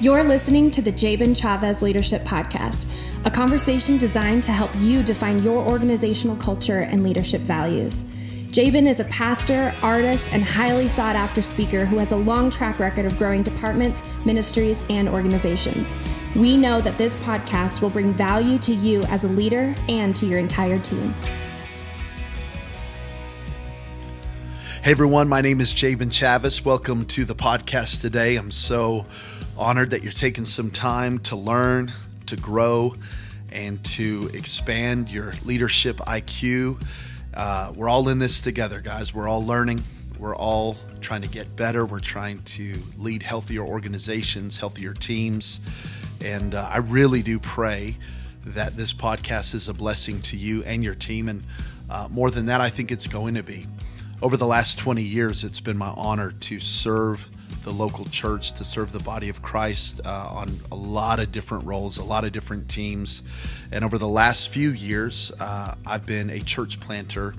You're listening to the Jabin Chavez Leadership Podcast, a conversation designed to help you define your organizational culture and leadership values. Jabin is a pastor, artist, and highly sought after speaker who has a long track record of growing departments, ministries, and organizations. We know that this podcast will bring value to you as a leader and to your entire team. Hey everyone, my name is Jabin Chavez. Welcome to the podcast today. I'm so honored that you're taking some time to learn, to grow, and to expand your leadership IQ. Uh, we're all in this together, guys. We're all learning. We're all trying to get better. We're trying to lead healthier organizations, healthier teams. And uh, I really do pray that this podcast is a blessing to you and your team. And uh, more than that, I think it's going to be. Over the last 20 years, it's been my honor to serve the local church to serve the body of Christ uh, on a lot of different roles, a lot of different teams. And over the last few years, uh, I've been a church planter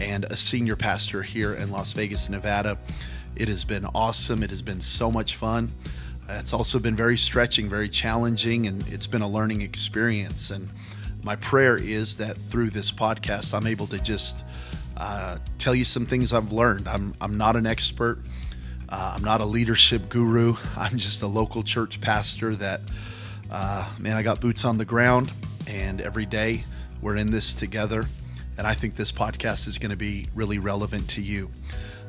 and a senior pastor here in Las Vegas, Nevada. It has been awesome. It has been so much fun. It's also been very stretching, very challenging, and it's been a learning experience. And my prayer is that through this podcast, I'm able to just uh, tell you some things I've learned. I'm, I'm not an expert. Uh, I'm not a leadership guru. I'm just a local church pastor that, uh, man, I got boots on the ground, and every day we're in this together. And I think this podcast is going to be really relevant to you.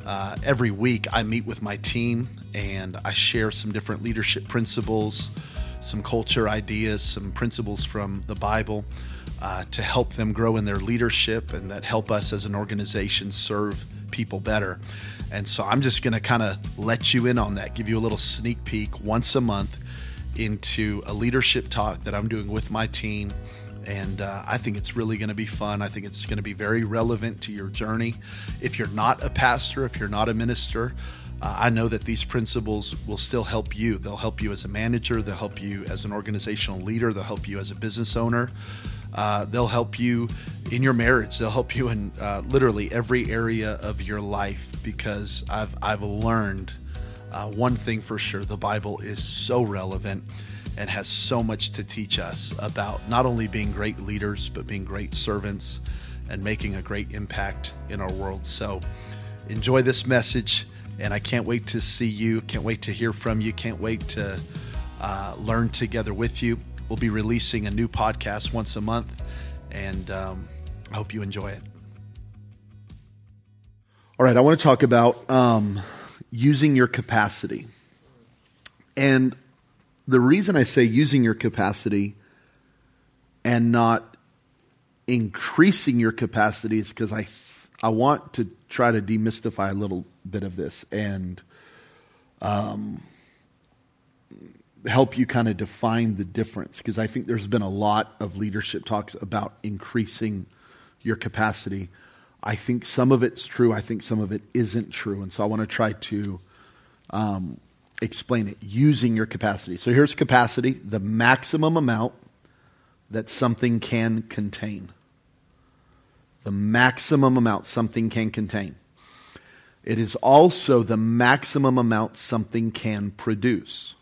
Uh, every week, I meet with my team and I share some different leadership principles, some culture ideas, some principles from the Bible uh, to help them grow in their leadership and that help us as an organization serve people better. And so I'm just going to kind of let you in on that, give you a little sneak peek once a month into a leadership talk that I'm doing with my team. And uh, I think it's really going to be fun. I think it's going to be very relevant to your journey. If you're not a pastor, if you're not a minister, uh, I know that these principles will still help you. They'll help you as a manager, they'll help you as an organizational leader, they'll help you as a business owner. Uh, they'll help you in your marriage. They'll help you in uh, literally every area of your life because I've I've learned uh, one thing for sure: the Bible is so relevant and has so much to teach us about not only being great leaders but being great servants and making a great impact in our world. So enjoy this message, and I can't wait to see you. Can't wait to hear from you. Can't wait to uh, learn together with you. We'll be releasing a new podcast once a month, and um, I hope you enjoy it. All right, I want to talk about um, using your capacity. And the reason I say using your capacity and not increasing your capacity is because I, I want to try to demystify a little bit of this and um, help you kind of define the difference because I think there's been a lot of leadership talks about increasing your capacity. I think some of it's true. I think some of it isn't true. And so I want to try to um, explain it using your capacity. So here's capacity the maximum amount that something can contain. The maximum amount something can contain. It is also the maximum amount something can produce.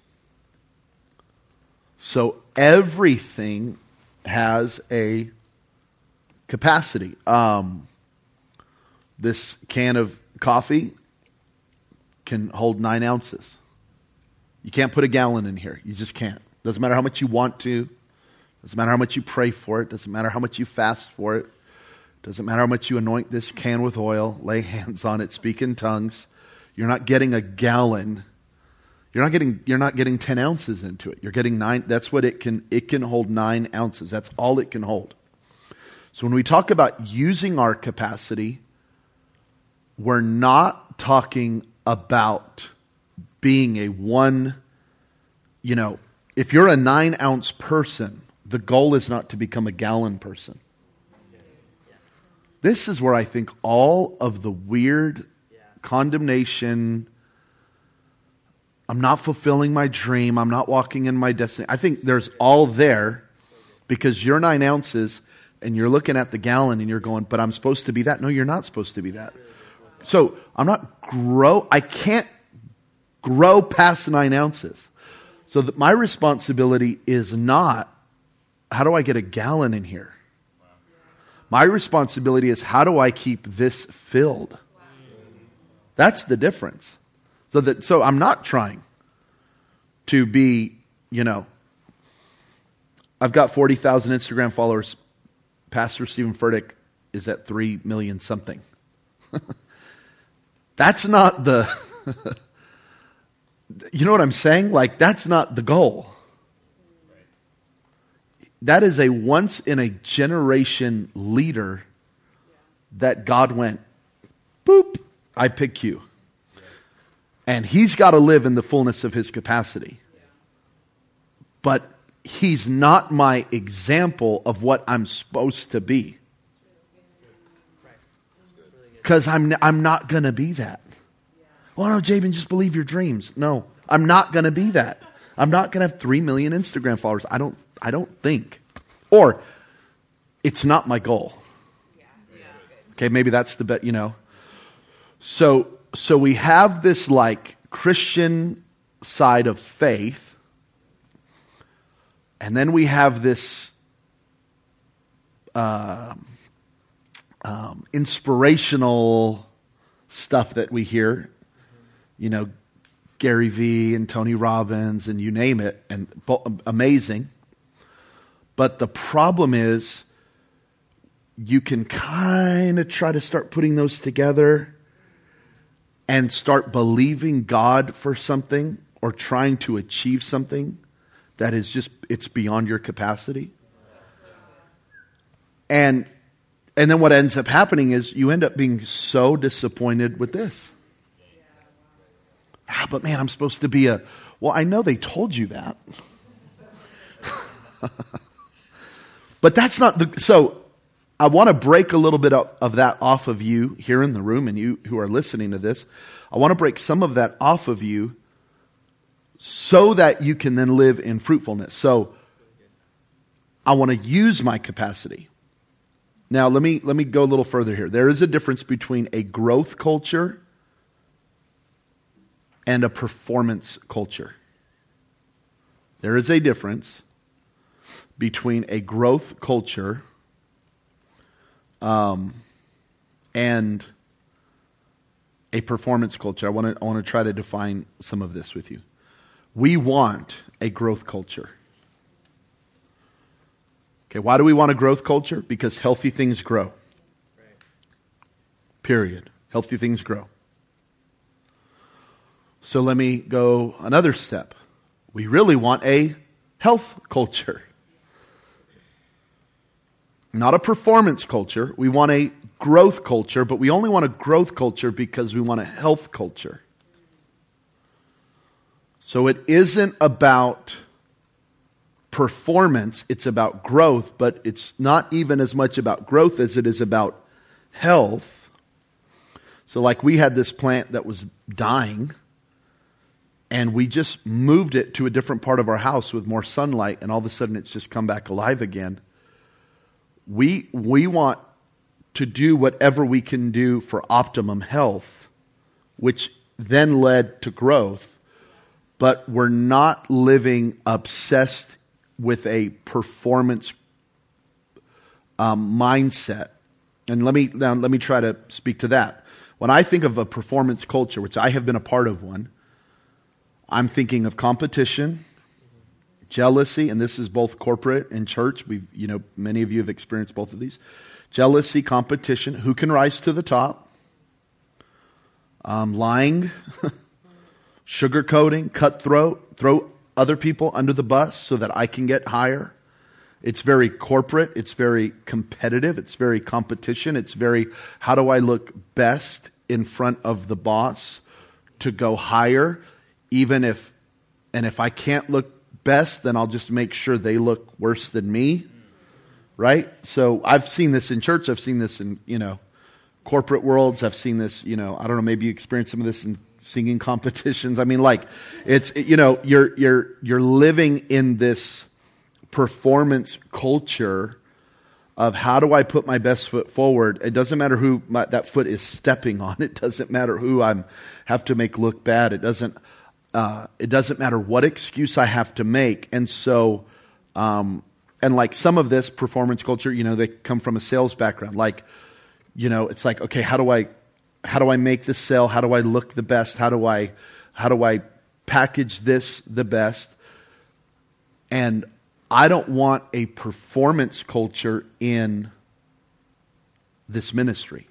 So everything has a capacity. Um, this can of coffee can hold nine ounces. You can't put a gallon in here. You just can't. Doesn't matter how much you want to. Doesn't matter how much you pray for it. Doesn't matter how much you fast for it. Doesn't matter how much you anoint this can with oil, lay hands on it, speak in tongues. You're not getting a gallon you're not getting you're not getting 10 ounces into it. You're getting nine. That's what it can it can hold nine ounces. That's all it can hold. So when we talk about using our capacity, we're not talking about being a one, you know, if you're a nine ounce person, the goal is not to become a gallon person. This is where I think all of the weird condemnation, I'm not fulfilling my dream. I'm not walking in my destiny. I think there's all there because you're nine ounces and you're looking at the gallon and you're going, but I'm supposed to be that. No, you're not supposed to be that. So I'm not grow. I can't grow past nine ounces. So that my responsibility is not how do I get a gallon in here? My responsibility is how do I keep this filled? That's the difference. So that so I'm not trying to be, you know, I've got 40,000 Instagram followers. Pastor Steven Furtick is at 3 million something. that's not the You know what I'm saying? Like that's not the goal. That is a once in a generation leader that God went, boop, I pick you. And he's got to live in the fullness of his capacity. But he's not my example of what I'm supposed to be. Because I'm, I'm not going to be that. Well, no, Jabin, just believe your dreams. No, I'm not going to be that. I'm not going to have 3 million Instagram followers. I don't, I don't think. Or it's not my goal. Okay, maybe that's the bet, you know. So so we have this like Christian side of faith, and then we have this uh, um, inspirational stuff that we hear, you know, Gary Vee and Tony Robbins and you name it, and amazing. But the problem is, you can kind of try to start putting those together and start believing God for something or trying to achieve something that is just it's beyond your capacity. And and then what ends up happening is you end up being so disappointed with this. Ah, but man, I'm supposed to be a well, I know they told you that. but that's not the so I want to break a little bit of, that off of you here in the room and you who are listening to this. I want to break some of that off of you so that you can then live in fruitfulness. So I want to use my capacity. Now, let me, let me go a little further here. There is a difference between a growth culture and a performance culture. There is a difference between a growth culture um, and a performance culture. I want to I want to try to define some of this with you. We want a growth culture. Okay, why do we want a growth culture? Because healthy things grow. Period. Healthy things grow. So let me go another step. We really want a health culture not a performance culture. We want a growth culture, but we only want a growth culture because we want a health culture. So it isn't about performance, it's about growth, but it's not even as much about growth as it is about health. So, like, we had this plant that was dying, and we just moved it to a different part of our house with more sunlight, and all of a sudden it's just come back alive again we, we want to do whatever we can do for optimum health, which then led to growth, but we're not living obsessed with a performance um, mindset. And let me now let me try to speak to that. When I think of a performance culture, which I have been a part of one, I'm thinking of competition, jealousy, and this is both corporate and church. We, you know, many of you have experienced both of these. Jealousy, competition, who can rise to the top? Um, lying, sugarcoating, cutthroat, throw other people under the bus so that I can get higher. It's very corporate. It's very competitive. It's very competition. It's very, how do I look best in front of the boss to go higher, even if, and if I can't look best, then I'll just make sure they look worse than me. Right? So I've seen this in church. I've seen this in, you know, corporate worlds. I've seen this, you know, I don't know, maybe you experienced some of this in singing competitions. I mean, like, it's, you know, you're, you're, you're living in this performance culture of how do I put my best foot forward. It doesn't matter who my, that foot is stepping on. It doesn't matter who I'm have to make look bad. It doesn't uh, it doesn't matter what excuse I have to make. And so, um, and like some of this performance culture, you know, they come from a sales background. Like, you know, it's like, okay, how do I, how do I make this sale? How do I look the best? How do I, how do I package this the best? And I don't want a performance culture in this ministry.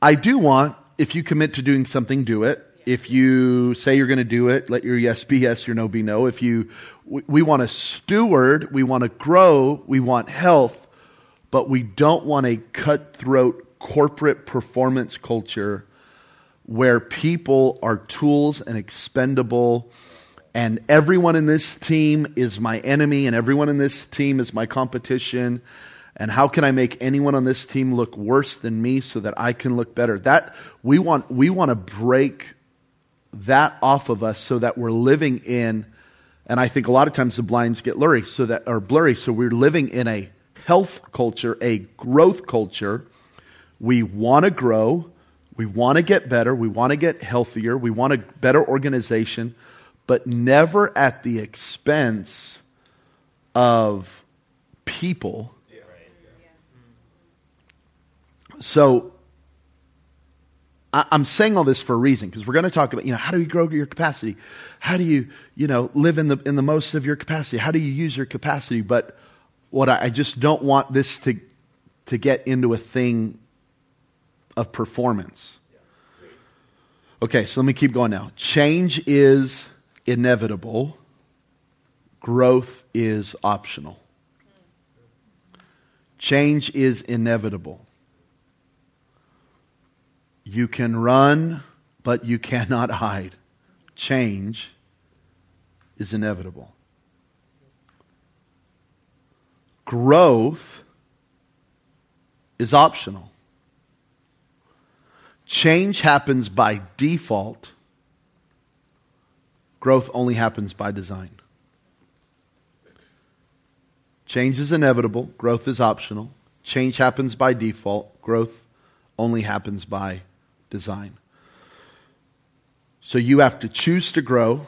I do want, if you commit to doing something, do it. If you say you're going to do it, let your yes be yes, your no be no. If you, we, we want to steward, we want to grow, we want health, but we don't want a cutthroat corporate performance culture where people are tools and expendable and everyone in this team is my enemy and everyone in this team is my competition and how can I make anyone on this team look worse than me so that I can look better? That we want we want to break that off of us so that we're living in and I think a lot of times the blinds get blurry so that are blurry so we're living in a health culture, a growth culture. We want to grow, we want to get better, we want to get healthier, we want a better organization, but never at the expense of people So I, am saying all this for a reason because we're going to talk about, you know, how do you grow your capacity? How do you, you know, live in the, in the most of your capacity? How do you use your capacity? But what I, I just don't want this to, to get into a thing of performance. Okay, so let me keep going now. Change is inevitable, growth is optional. Change is inevitable. You can run, but you cannot hide. Change is inevitable. Growth is optional. Change happens by default. Growth only happens by design. Change is inevitable. Growth is optional. Change happens by default. Growth only happens by design. So you have to choose to grow.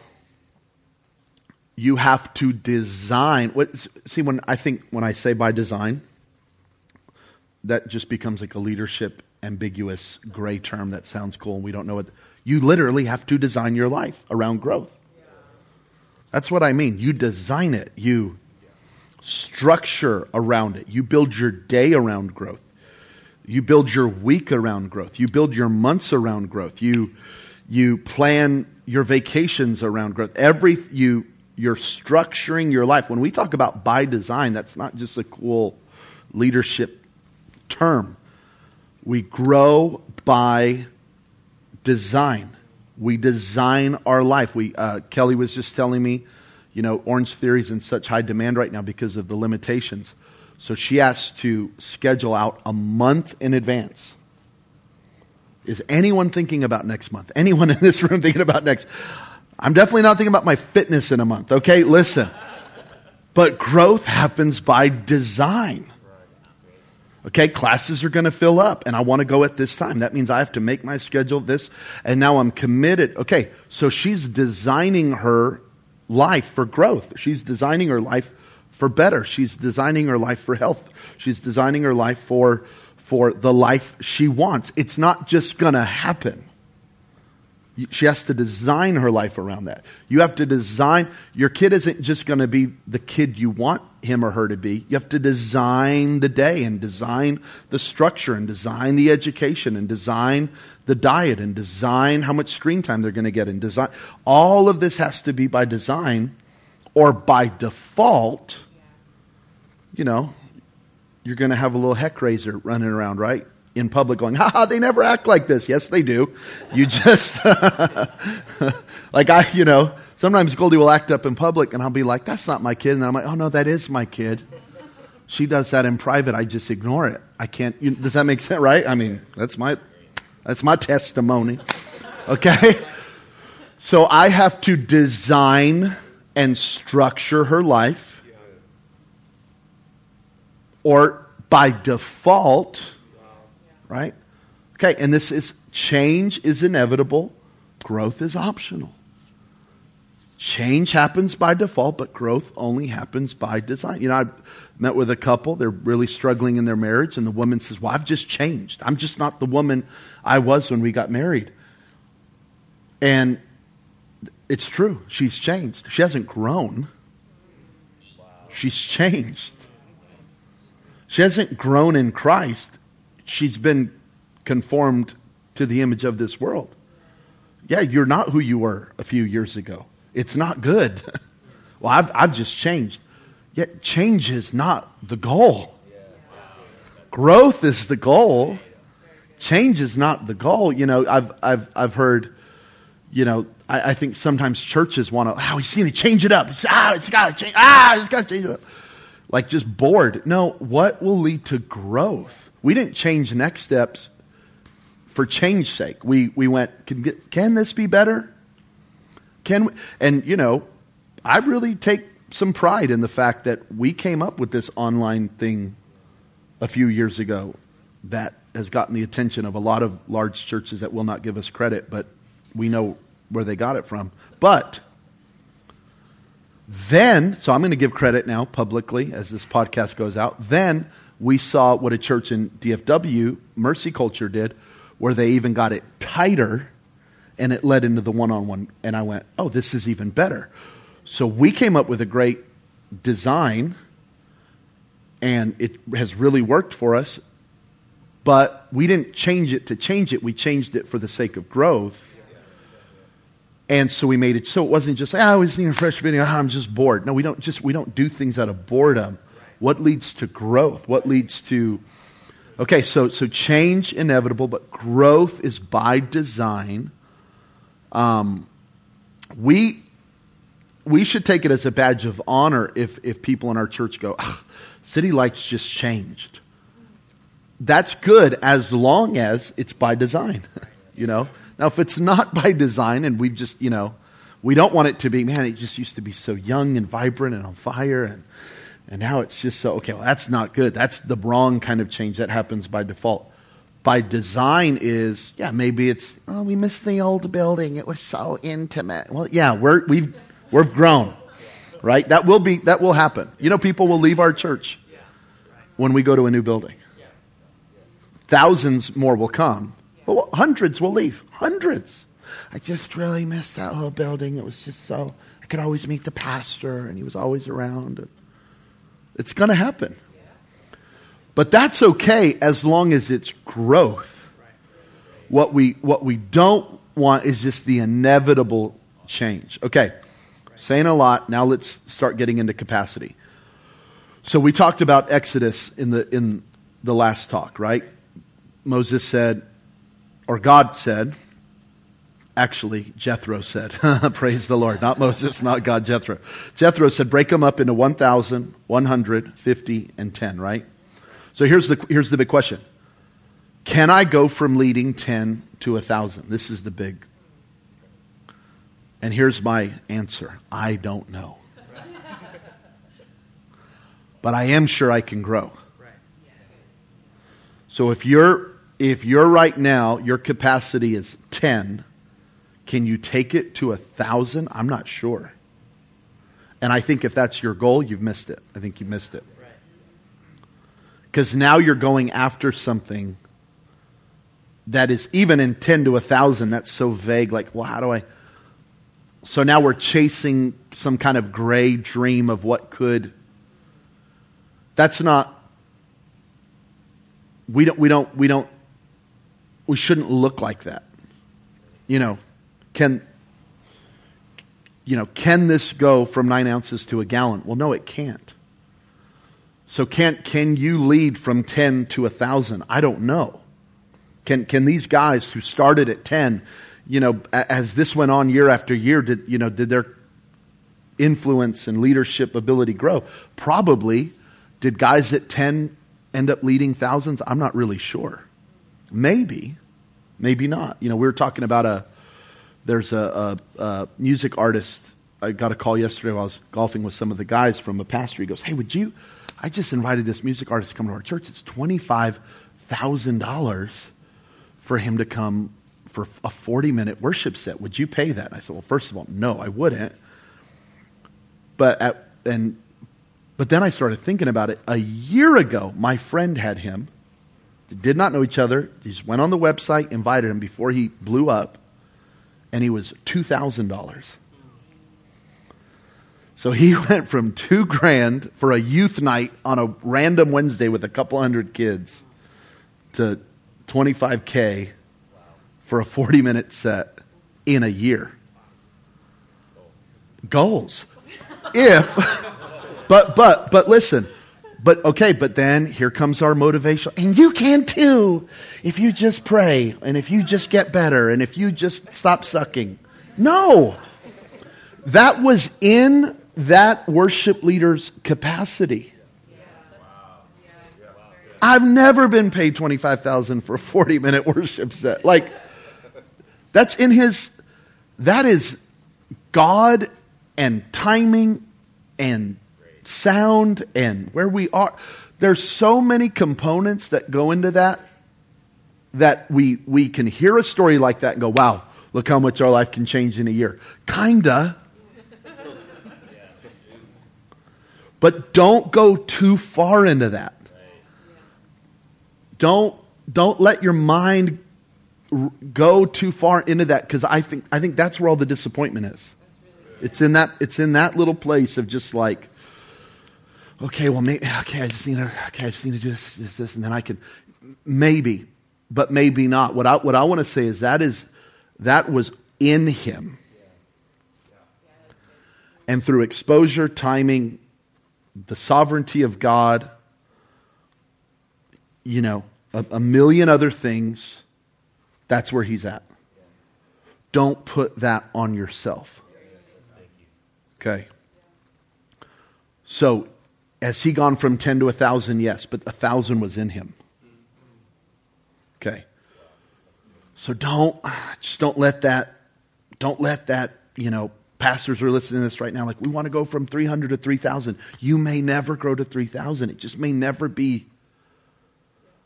You have to design. What, see, when I think when I say by design, that just becomes like a leadership ambiguous gray term that sounds cool and we don't know what. You literally have to design your life around growth. That's what I mean. You design it. You structure around it. You build your day around growth. You build your week around growth. You build your months around growth. You, you plan your vacations around growth. Every, you, you're structuring your life. When we talk about by design, that's not just a cool leadership term. We grow by design. We design our life. We, uh, Kelly was just telling me, you know, Orange Theory is in such high demand right now because of the limitations. So she has to schedule out a month in advance. Is anyone thinking about next month? Anyone in this room thinking about next? I'm definitely not thinking about my fitness in a month, okay? Listen. But growth happens by design. Okay, classes are going to fill up and I want to go at this time. That means I have to make my schedule this and now I'm committed. Okay, so she's designing her life for growth. She's designing her life for better. She's designing her life for health. She's designing her life for, for the life she wants. It's not just going to happen. She has to design her life around that. You have to design, your kid isn't just going to be the kid you want him or her to be. You have to design the day and design the structure and design the education and design the diet and design how much screen time they're going to get and design. All of this has to be by design or by default you know, you're going to have a little heck raiser running around, right? In public going, ha ha, they never act like this. Yes, they do. You just, like I, you know, sometimes Goldie will act up in public and I'll be like, that's not my kid. And I'm like, oh no, that is my kid. She does that in private. I just ignore it. I can't, you, does that make sense, right? I mean, that's my, that's my testimony. Okay? So I have to design and structure her life or by default, right? Okay, and this is change is inevitable, growth is optional. change happens by default, but growth only happens by design. You know, I met with a couple, they're really struggling in their marriage, and the woman says, Well, I've just changed. I'm just not the woman I was when we got married. And it's true, she's changed. She hasn't grown, she's changed. She hasn't grown in Christ, she's been conformed to the image of this world. Yeah, you're not who you were a few years ago. It's not good. well, I've, I've just changed. Yet, change is not the goal. Growth is the goal. Change is not the goal. You know, I've, I've, I've heard, you know, I, I think sometimes churches want to, oh, he's going to change it up. It's, ah, it's got to change. Ah, it's got to change it up. Like just bored. No, what will lead to growth? We didn't change next steps for change sake. We, we went, can, can this be better? Can we? And, you know, I really take some pride in the fact that we came up with this online thing a few years ago that has gotten the attention of a lot of large churches that will not give us credit, but we know where they got it from. But then, so I'm going to give credit now publicly as this podcast goes out. Then we saw what a church in DFW, Mercy Culture, did, where they even got it tighter and it led into the one on one. And I went, oh, this is even better. So we came up with a great design and it has really worked for us. But we didn't change it to change it, we changed it for the sake of growth. And so we made it so it wasn't just, ah, I was need a fresh video, ah, I'm just bored. No, we don't just we don't do things out of boredom. What leads to growth? What leads to Okay, so so change inevitable, but growth is by design. Um, we we should take it as a badge of honor if if people in our church go, City Lights just changed. That's good as long as it's by design, you know. Now, if it's not by design and we just, you know, we don't want it to be, man, it just used to be so young and vibrant and on fire and and now it's just so okay, well that's not good. That's the wrong kind of change that happens by default by design is, yeah, maybe it's, oh, we missed the old building. It was so intimate. Well, yeah, we're, we've, we've grown, right? That will be, that will happen. You know, people will leave our church when we go to a new building. Thousands more will come, but hundreds will leave. Hundreds. I just really missed that whole building. It was just so, I could always meet the pastor and he was always around. It's going to happen. But that's okay as long as it's growth. What we, what we don't want is just the inevitable change. Okay, saying a lot. Now let's start getting into capacity. So we talked about Exodus in the, in the last talk, right? Moses said, or God said, actually, Jethro said, praise the Lord, not Moses, not God, Jethro. Jethro said, break them up into 1,000, 150, and 10, right? So here's the, here's the big question Can I go from leading 10 to 1,000? This is the big. And here's my answer I don't know. but I am sure I can grow. So if you're if you're right now, your capacity is 10, can you take it to a thousand? I'm not sure. And I think if that's your goal, you've missed it. I think you missed it. Because now you're going after something that is even in 10 to a 1,000, that's so vague. Like, well, how do I? So now we're chasing some kind of gray dream of what could. That's not. We don't, we don't, we don't, we shouldn't look like that. You know, can, you know, can this go from nine ounces to a gallon? Well, no, it can't. So can, can you lead from 10 to a 1,000? I don't know. Can, can these guys who started at 10, you know, as this went on year after year, did, you know, did their influence and leadership ability grow? Probably. Did guys at 10 end up leading thousands? I'm not really sure. Maybe. Maybe not. You know, we were talking about a, there's a, a, a music artist. I got a call yesterday while I was golfing with some of the guys from a pastor. He goes, Hey, would you, I just invited this music artist to come to our church. It's $25,000 for him to come for a 40 minute worship set. Would you pay that? And I said, Well, first of all, no, I wouldn't. but at, and but then I started thinking about it. A year ago, my friend had him. Did not know each other. He just went on the website, invited him before he blew up, and he was two thousand dollars. So he went from two grand for a youth night on a random Wednesday with a couple hundred kids to 25K for a 40 minute set in a year. Goals. If, but, but, but listen, but okay, but then here comes our motivation. And you can too if you just pray and if you just get better and if you just stop sucking. No. That was in that worship leader's capacity. I've never been paid 25,000 for a 40 minute worship set. Like that's in his that is God and timing and sound and where we are. There's so many components that go into that that we we can hear a story like that and go, "Wow, look how much our life can change in a year." Kinda. But don't go too far into that. Don't don't let your mind go too far into that because I think I think that's where all the disappointment is. It's in that it's in that little place of just like, okay, well, maybe, okay, I just need to okay, I just need to do this, this, this, and then I can maybe, but maybe not. What I what I want to say is that is that was in him, and through exposure, timing, the sovereignty of God, you know, a, a million other things, that's where he's at. Don't put that on yourself. Okay. So, has he gone from 10 to 1,000? Yes, but a 1,000 was in him. Okay. So don't, just don't let that, don't let that, you know, pastors are listening to this right now, like, we want to go from 300 to 3,000. You may never grow to 3,000. It just may never be.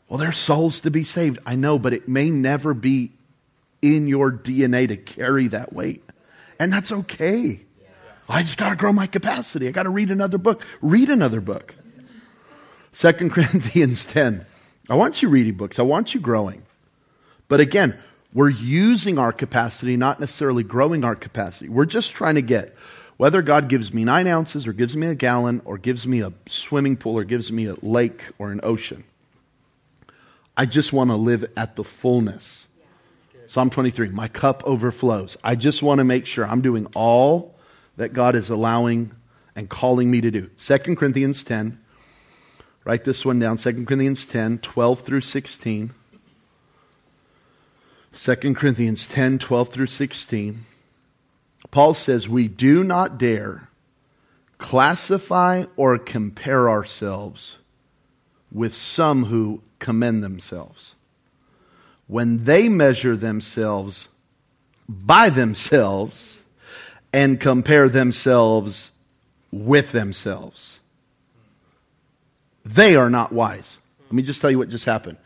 Well, there's souls to be saved. I know, but it may never be in your DNA to carry that weight. And that's okay. I just got to grow my capacity. I got to read another book. Read another book. Second Corinthians 10. I want you reading books. I want you growing. But again, we're using our capacity, not necessarily growing our capacity. We're just trying to get, whether God gives me nine ounces or gives me a gallon or gives me a swimming pool or gives me a lake or an ocean. I just want to live at the fullness. Psalm 23, my cup overflows. I just want to make sure I'm doing all that God is allowing and calling me to do. 2 Corinthians 10, write this one down 2 Corinthians 10, 12 through 16. 2 Corinthians 10 12 through 16. Paul says, We do not dare classify or compare ourselves with some who commend themselves. When they measure themselves by themselves and compare themselves with themselves, they are not wise. Let me just tell you what just happened.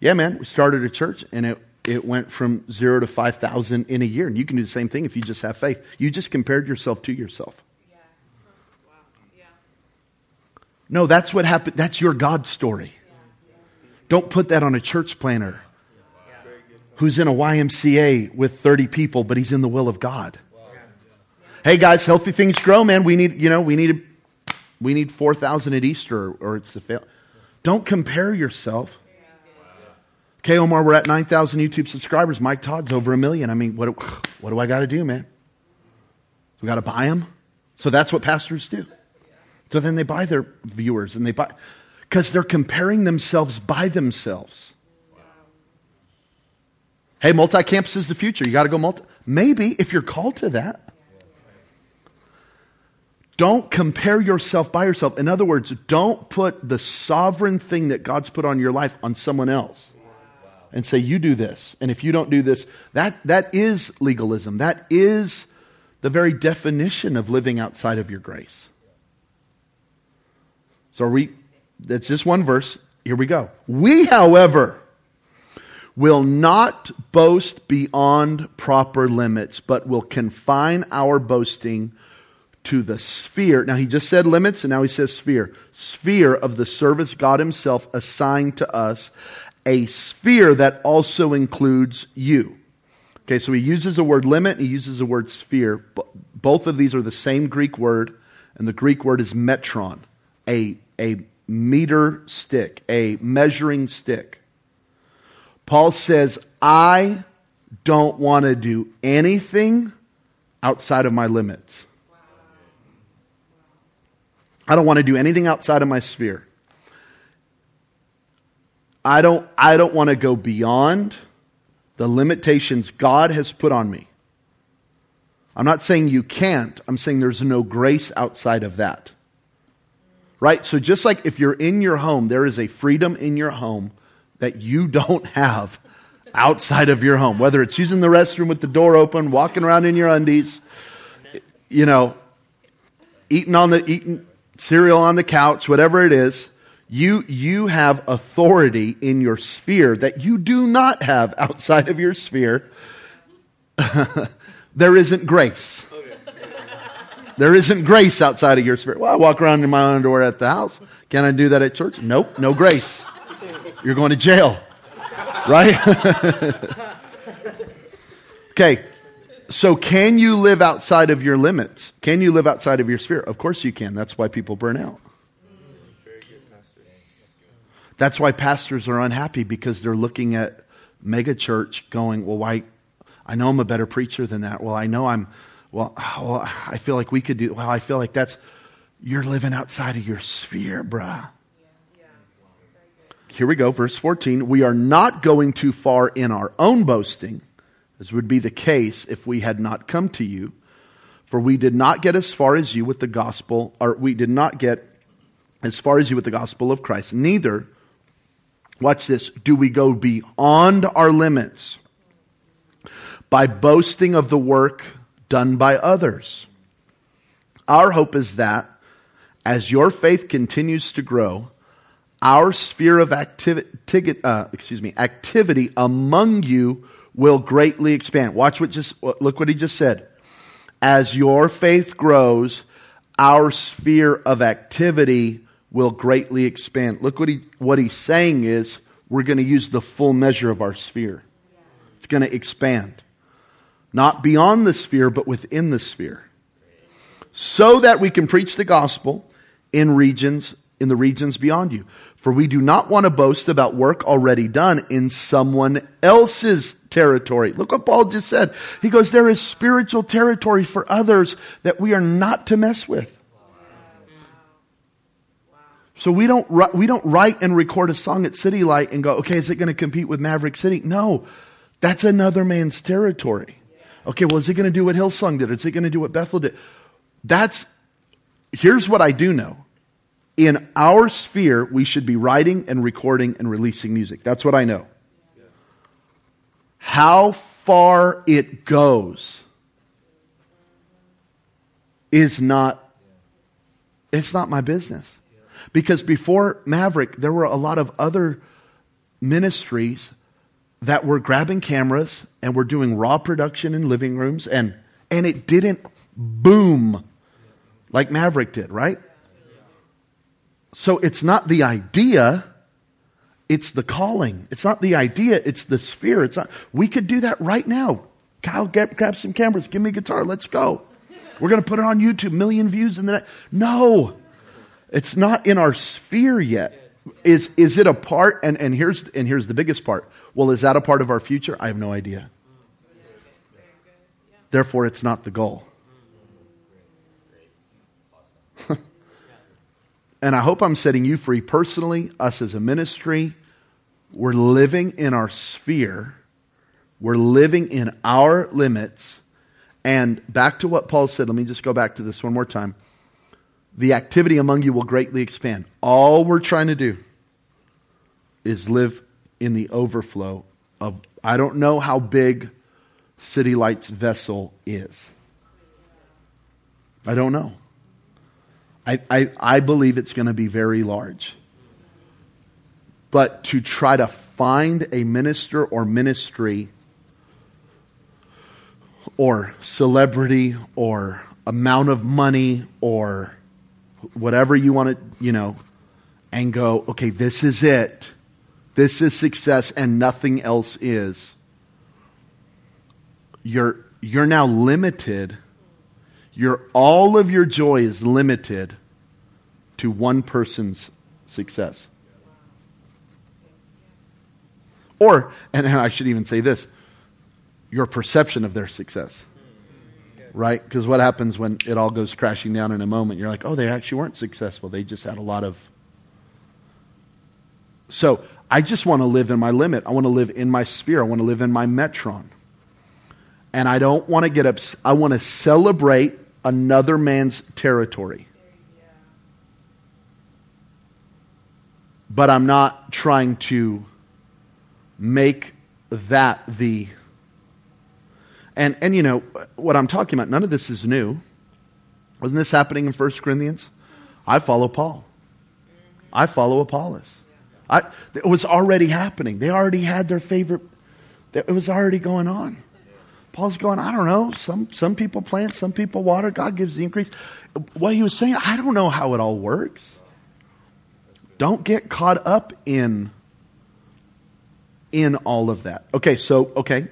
Yeah, man, we started a church and it it went from zero to 5,000 in a year. And you can do the same thing if you just have faith. You just compared yourself to yourself. No, that's what happened. That's your God story. Don't put that on a church planter who's in a YMCA with 30 people, but he's in the will of God. Hey guys, healthy things grow, man. We need, you know, we need, we need 4,000 at Easter or it's a fail. Don't compare yourself. Okay, Omar, we're at 9,000 YouTube subscribers. Mike Todd's over a million. I mean, what, what do I got to do, man? We got to buy them? So that's what pastors do. So then they buy their viewers and they buy, because they're comparing themselves by themselves. Hey, multi campus is the future. You got to go multi. Maybe if you're called to that. Don't compare yourself by yourself. In other words, don't put the sovereign thing that God's put on your life on someone else and say, you do this. And if you don't do this, that, that is legalism. That is the very definition of living outside of your grace. So we, that's just one verse. Here we go. We, however, will not boast beyond proper limits, but will confine our boasting to the sphere. Now, he just said limits, and now he says sphere. Sphere of the service God Himself assigned to us, a sphere that also includes you. Okay, so he uses the word limit, he uses the word sphere. Both of these are the same Greek word, and the Greek word is metron, a, a meter stick, a measuring stick. Paul says, I don't want to do anything outside of my limits. I don't want to do anything outside of my sphere. I don't, I don't want to go beyond the limitations God has put on me. I'm not saying you can't, I'm saying there's no grace outside of that. Right? So, just like if you're in your home, there is a freedom in your home that you don't have outside of your home, whether it's using the restroom with the door open, walking around in your undies, you know, eating on the eating cereal on the couch, whatever it is, you you have authority in your sphere that you do not have outside of your sphere. there isn't grace. There isn't grace outside of your sphere. Well, I walk around in my underwear at the house. Can I do that at church? Nope, no grace. You're going to jail. Right? okay, so, can you live outside of your limits? Can you live outside of your sphere? Of course you can. That's why people burn out. That's why pastors are unhappy because they're looking at mega church going, well, why? I know I'm a better preacher than that. Well, I know I'm, well, well, I feel like we could do, well, I feel like that's, you're living outside of your sphere, bruh. Here we go, verse 14. We are not going too far in our own boasting as would be the case if we had not come to you. For we did not get as far as you with the gospel, or we did not get as far as you with the gospel of Christ. Neither, watch this, do we go beyond our limits by boasting of the work done by others. Our hope is that as your faith continues to grow, our sphere of activity, uh, excuse me, activity among you will greatly expand. Watch what just look what he just said. As your faith grows, our sphere of activity will greatly expand. Look what he what he's saying is we're going to use the full measure of our sphere. It's going to expand. Not beyond the sphere, but within the sphere. So that we can preach the gospel in regions in the regions beyond you. For we do not want to boast about work already done in someone else's territory. Look what Paul just said. He goes, There is spiritual territory for others that we are not to mess with. So we don't, we don't write and record a song at City Light and go, okay, is it going to compete with Maverick City? No, that's another man's territory. Okay, well, is it going to do what Hillsong did? Is it going to do what Bethel did? That's, here's what I do know. In our sphere, we should be writing and recording and releasing music. That's what I know. How far it goes is not it's not my business. Because before Maverick, there were a lot of other ministries that were grabbing cameras and were doing raw production in living rooms and and it didn't boom like Maverick did, right? So it's not the idea it's the calling. It's not the idea, it's the sphere. It's not, we could do that right now. Kyle, get, grab some cameras, give me a guitar, let's go. We're going to put it on YouTube, million views in the night. No, it's not in our sphere yet. Is, is it a part? And, and, here's, and here's the biggest part. Well, is that a part of our future? I have no idea. Therefore, it's not the goal. And I hope I'm setting you free personally, us as a ministry. We're living in our sphere, we're living in our limits. And back to what Paul said, let me just go back to this one more time. The activity among you will greatly expand. All we're trying to do is live in the overflow of, I don't know how big City Light's vessel is. I don't know. I, I, I believe it's going to be very large. But to try to find a minister or ministry or celebrity or amount of money or whatever you want to, you know, and go, okay, this is it. This is success and nothing else is. You're, you're now limited. Your, all of your joy is limited to one person's success. Or, and, and I should even say this your perception of their success. Right? Because what happens when it all goes crashing down in a moment? You're like, oh, they actually weren't successful. They just had a lot of. So I just want to live in my limit. I want to live in my sphere. I want to live in my metron. And I don't want to get up. I want to celebrate another man's territory. But I'm not trying to make that the and and you know what I'm talking about none of this is new. Wasn't this happening in 1 Corinthians? I follow Paul. I follow Apollos. I, it was already happening. They already had their favorite it was already going on Paul's going I don't know some some people plant some people water God gives the increase what he was saying I don't know how it all works don't get caught up in in all of that. Okay, so, okay,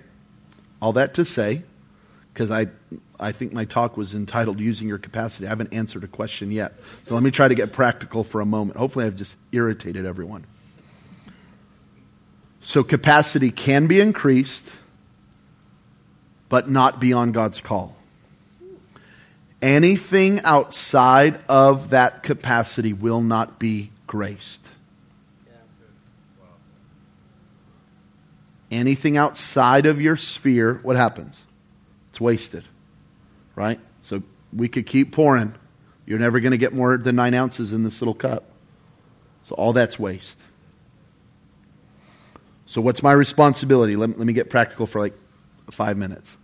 all that to say, because I, I think my talk was entitled Using Your Capacity. I haven't answered a question yet. So let me try to get practical for a moment. Hopefully, I've just irritated everyone. So, capacity can be increased, but not beyond God's call. Anything outside of that capacity will not be graced. anything outside of your sphere, what happens? It's wasted, right? So we could keep pouring. You're never going to get more than nine ounces in this little cup. So all that's waste. So, what's my responsibility? Let, let me get practical for like five minutes.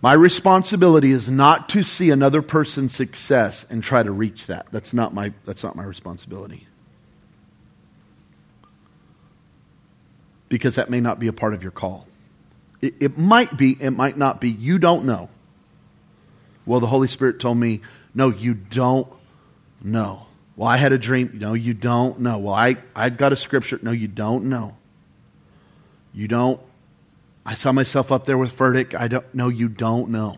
My responsibility is not to see another person's success and try to reach that. That's not my, that's not my responsibility. because that may not be a part of your call. It, it, might be, it might not be. You don't know. Well, the Holy Spirit told me, no, you don't know. Well, I had a dream. No, you don't know. Well, I, I got a scripture. No, you don't know. You don't. I saw myself up there with Furtick. I don't know. You don't know.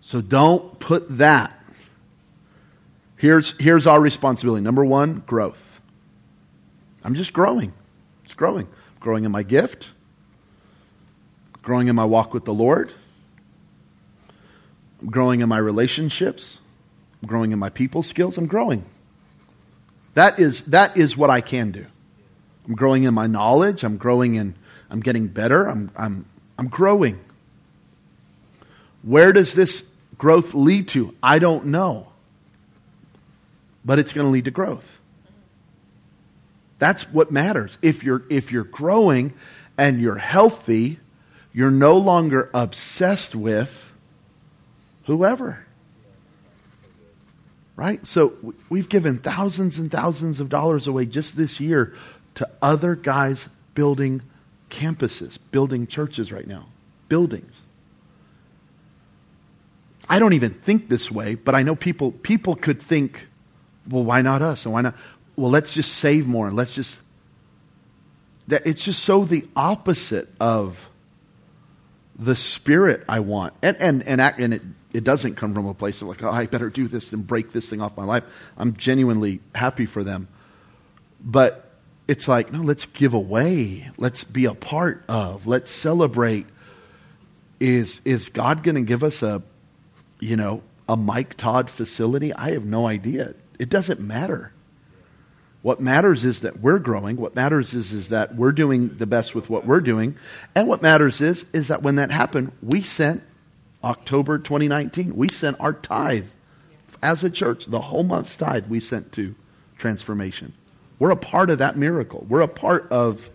So don't put that. Here's, here's our responsibility. Number one, growth. I'm just growing. It's growing. growing in my gift, growing in my walk with the Lord, I'm growing in my relationships, I'm growing in my people skills. I'm growing. That is, that is what I can do. I'm growing in my knowledge. I'm growing in, I'm getting better. I'm, I'm, I'm growing. Where does this growth lead to? I don't know. But it's going to lead to growth. That's what matters. If you're, if you're growing and you're healthy, you're no longer obsessed with whoever. Right? So we've given thousands and thousands of dollars away just this year to other guys building campuses, building churches right now, buildings. I don't even think this way, but I know people people could think, well, why not us? And why not? well, let's just save more. And let's just. That it's just so the opposite of the spirit I want. And, and, and, and it, it doesn't come from a place of like, oh, I better do this and break this thing off my life. I'm genuinely happy for them. But it's like, no, let's give away. Let's be a part of. Let's celebrate. Is, is God going to give us a, you know, a Mike Todd facility? I have no idea. It doesn't matter. What matters is that we're growing. What matters is, is that we're doing the best with what we're doing. And what matters is, is that when that happened, we sent October 2019, we sent our tithe as a church, the whole month's tithe we sent to transformation. We're a part of that miracle. We're a part of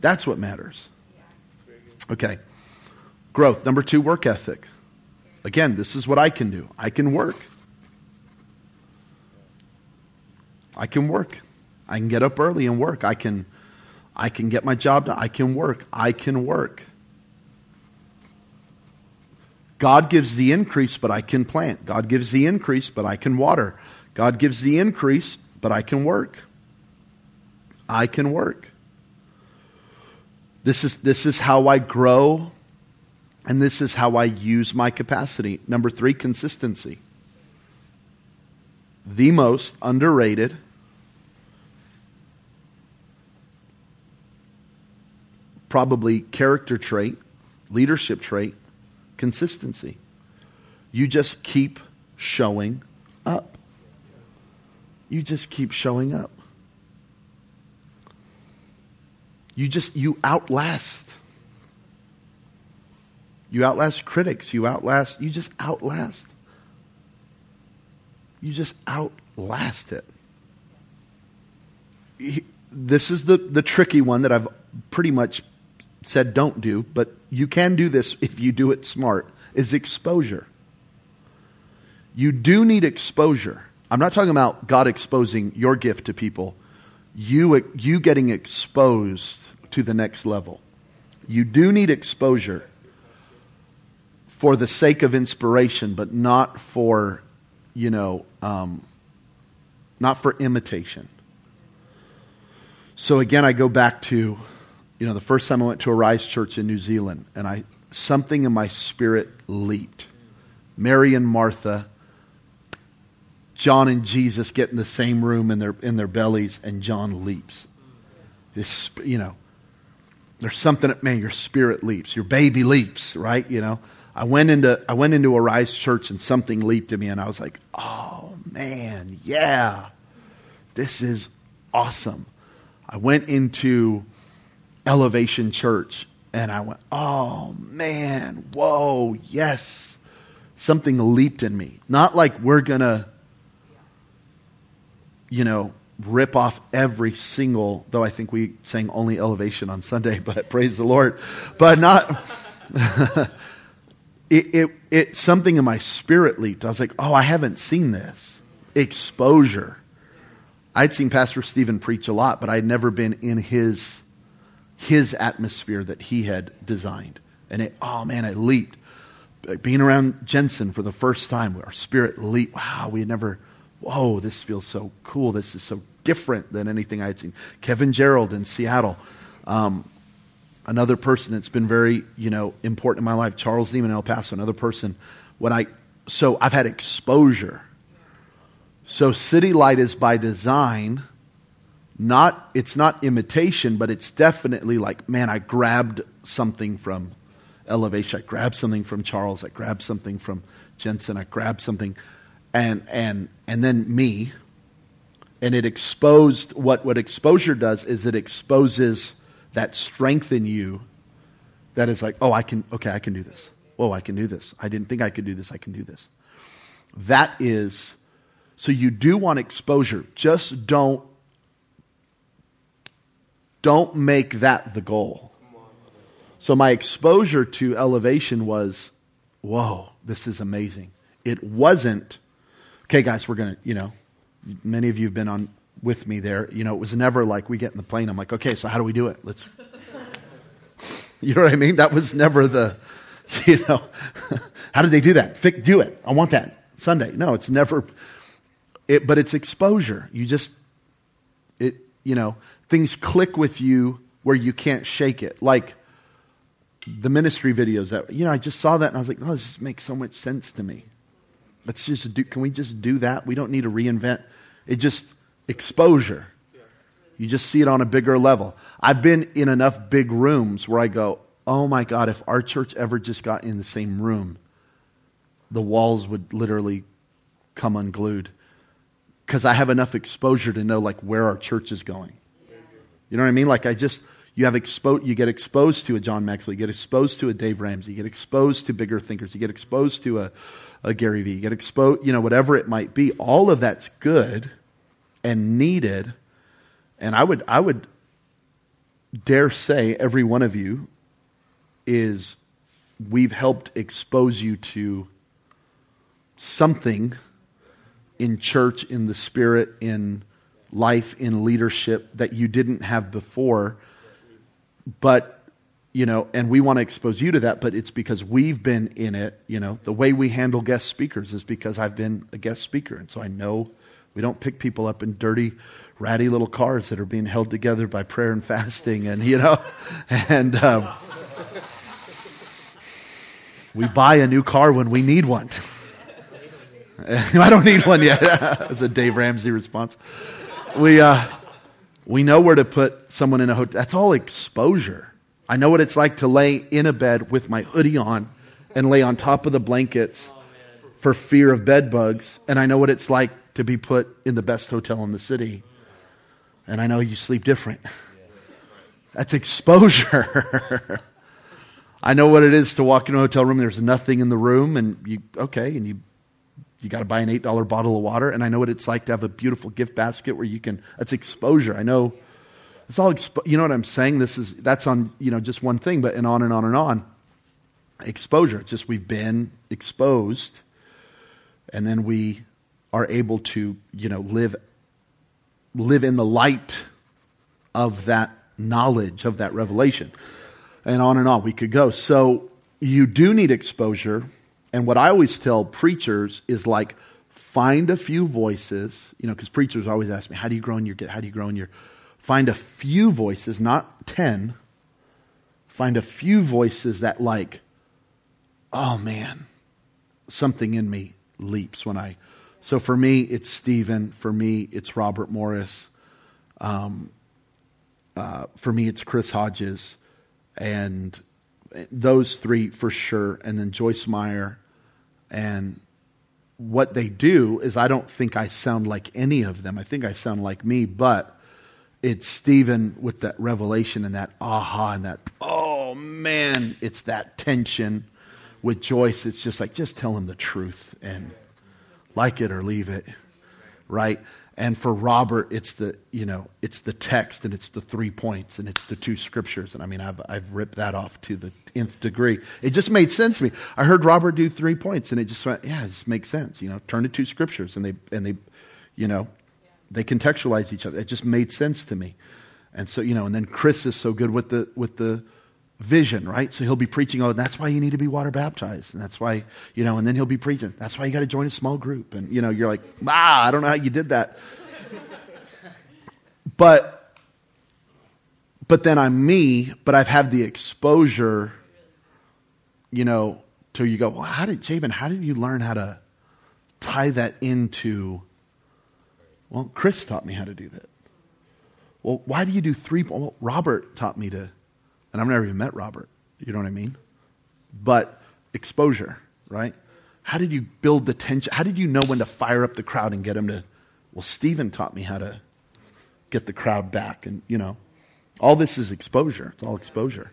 that's what matters. Okay. Growth. Number two, work ethic. Again, this is what I can do. I can work. I can work. I can get up early and work. I can, I can get my job done. I can work. I can work. God gives the increase, but I can plant. God gives the increase, but I can water. God gives the increase, but I can work. I can work. This is, this is how I grow, and this is how I use my capacity. Number three, consistency. The most underrated probably character trait, leadership trait, consistency. You just keep showing up. You just keep showing up. You just, you outlast. You outlast critics. You outlast, you just outlast. You just outlast it. This is the, the tricky one that I've pretty much said don't do, but you can do this if you do it smart, is exposure. You do need exposure. I'm not talking about God exposing your gift to people, you, you getting exposed to the next level. You do need exposure for the sake of inspiration, but not for, you know, um, not for imitation. So again, I go back to you know, the first time I went to Arise Church in New Zealand, and I something in my spirit leaped. Mary and Martha, John and Jesus get in the same room in their in their bellies, and John leaps. This, you know, there's something. Man, your spirit leaps. Your baby leaps. Right? You know. I went into I went into Arise Church, and something leaped in me, and I was like, "Oh man, yeah, this is awesome." I went into Elevation Church. And I went, oh man, whoa, yes. Something leaped in me. Not like we're going to, you know, rip off every single, though I think we sang only elevation on Sunday, but praise the Lord. But not, it, it, it, something in my spirit leaped. I was like, oh, I haven't seen this. Exposure. I'd seen Pastor Steven preach a lot, but I'd never been in his his atmosphere that he had designed. And it, oh man, I leaped. Being around Jensen for the first time, our spirit leaped. Wow, we had never, whoa, this feels so cool. This is so different than anything I had seen. Kevin Gerald in Seattle. Um, another person that's been very, you know, important in my life, Charles Nieman El Paso, another person. When I, so I've had exposure. So City Light is by design not it's not imitation but it's definitely like man i grabbed something from elevation i grabbed something from charles i grabbed something from jensen i grabbed something and and and then me. And it exposed what what exposure does is it exposes that strength in you that is like oh i can okay i can do this. Oh i can do this. I didn't think i could do this. I can do this. That is so you do want exposure. Just don't don't make that the goal. So my exposure to elevation was, whoa, this is amazing. It wasn't, okay, guys, we're going to, you know, many of you have been on with me there. You know, it was never like we get in the plane. I'm like, okay, so how do we do it? Let's, you know what I mean? That was never the, you know, how did they do that? do it. I want that Sunday. No, it's never, it, but it's exposure. You just, it, you know, things click with you where you can't shake it. Like the ministry videos that, you know, I just saw that and I was like, oh, this makes so much sense to me. Let's just do, can we just do that? We don't need to reinvent. It just, exposure. You just see it on a bigger level. I've been in enough big rooms where I go, oh my God, if our church ever just got in the same room, the walls would literally come unglued. Because I have enough exposure to know like where our church is going. You know what I mean? Like I just you have expo- you get exposed to a John Maxwell, you get exposed to a Dave Ramsey, you get exposed to bigger thinkers, you get exposed to a, a Gary Vee, you get exposed, you know, whatever it might be. All of that's good and needed. And I would I would dare say every one of you is we've helped expose you to something in church, in the spirit, in life in leadership that you didn't have before. But you know, and we want to expose you to that, but it's because we've been in it. You know, the way we handle guest speakers is because I've been a guest speaker, and so I know we don't pick people up in dirty, ratty little cars that are being held together by prayer and fasting, and you know, and um, we buy a new car when we need one. I don't need one yet. That's a Dave Ramsey response. We, uh, we know where to put someone in a hotel. That's all exposure. I know what it's like to lay in a bed with my hoodie on and lay on top of the blankets for fear of bed bugs. And I know what it's like to be put in the best hotel in the city. And I know you sleep different. That's exposure. I know what it is to walk into a hotel room. There's nothing in the room, and you okay, and you you got to buy an eight dollar bottle of water. And I know what it's like to have a beautiful gift basket where you can. That's exposure. I know. It's all. Expo- you know what I'm saying? This is that's on you know just one thing, but and on and on and on. Exposure. It's just we've been exposed, and then we are able to you know live live in the light of that knowledge of that revelation and on and on we could go. So you do need exposure. And what I always tell preachers is like, find a few voices, you know, because preachers always ask me, how do you grow in your, how do you grow in your, find a few voices, not 10, find a few voices that like, oh man, something in me leaps when I, so for me, it's Steven. For me, it's Robert Morris. Um, uh, for me, it's Chris Hodges and those three for sure, and then Joyce Meyer. And what they do is, I don't think I sound like any of them. I think I sound like me, but it's Steven with that revelation and that aha and that, oh man, it's that tension. With Joyce, it's just like, just tell him the truth and like it or leave it, right? And for Robert, it's the, you know, it's the text and it's the three points and it's the two scriptures. And I mean, I've, I've ripped that off to the nth degree. It just made sense to me. I heard Robert do three points and it just went, yeah, it just makes sense. You know, turn to two scriptures and they, and they, you know, they contextualize each other. It just made sense to me. And so, you know, and then Chris is so good with the, with the, vision, right? So he'll be preaching, oh, that's why you need to be water baptized. And that's why, you know, and then he'll be preaching, that's why you got to join a small group. And, you know, you're like, ah, I don't know how you did that. but, but then I'm me, but I've had the exposure, you know, to you go, well, how did, Jabin, how did you learn how to tie that into, well, Chris taught me how to do that. Well, why do you do three? Well, Robert taught me to and I've never even met Robert. You know what I mean? But exposure, right? How did you build the tension? How did you know when to fire up the crowd and get them to? Well, Steven taught me how to get the crowd back. And, you know, all this is exposure. It's all exposure.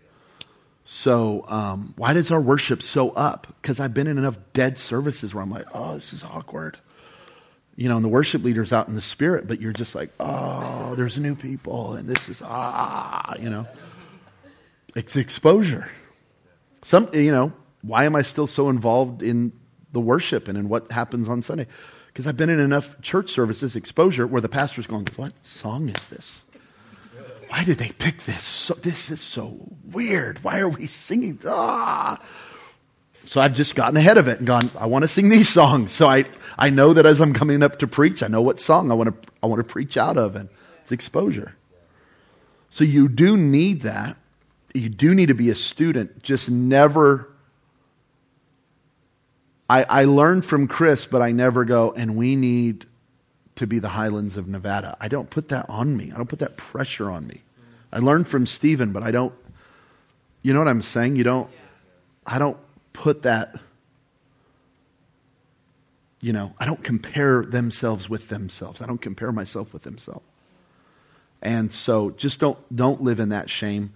So, um, why does our worship so up? Because I've been in enough dead services where I'm like, oh, this is awkward. You know, and the worship leader's out in the spirit, but you're just like, oh, there's new people, and this is, ah, you know. It's exposure. Some, you know, why am I still so involved in the worship and in what happens on Sunday? Because I've been in enough church services, exposure, where the pastor's going, What song is this? Why did they pick this? So, this is so weird. Why are we singing? Ah. So I've just gotten ahead of it and gone, I want to sing these songs. So I, I know that as I'm coming up to preach, I know what song I want to, I want to preach out of, and it's exposure. So you do need that you do need to be a student. Just never. I, I learned from Chris, but I never go, and we need to be the highlands of Nevada. I don't put that on me. I don't put that pressure on me. I learned from Steven, but I don't, you know what I'm saying? You don't, I don't put that, you know, I don't compare themselves with themselves. I don't compare myself with themselves. And so just don't, don't live in that shame.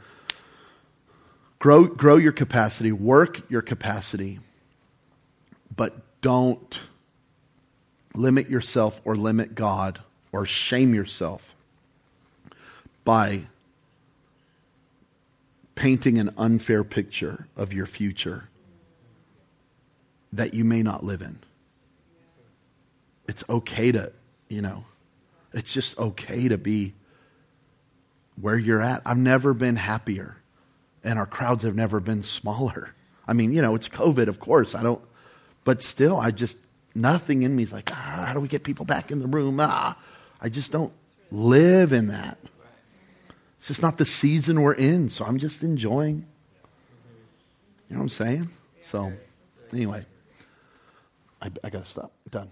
Grow, grow your capacity, work your capacity, but don't limit yourself or limit God or shame yourself by painting an unfair picture of your future that you may not live in. It's okay to, you know, it's just okay to be where you're at. I've never been happier and our crowds have never been smaller. I mean, you know, it's COVID, of course. I don't, but still, I just, nothing in me is like, ah, how do we get people back in the room? Ah, I just don't live in that. It's just not the season we're in, so I'm just enjoying. You know what I'm saying? So, anyway, I, I got to stop. Done.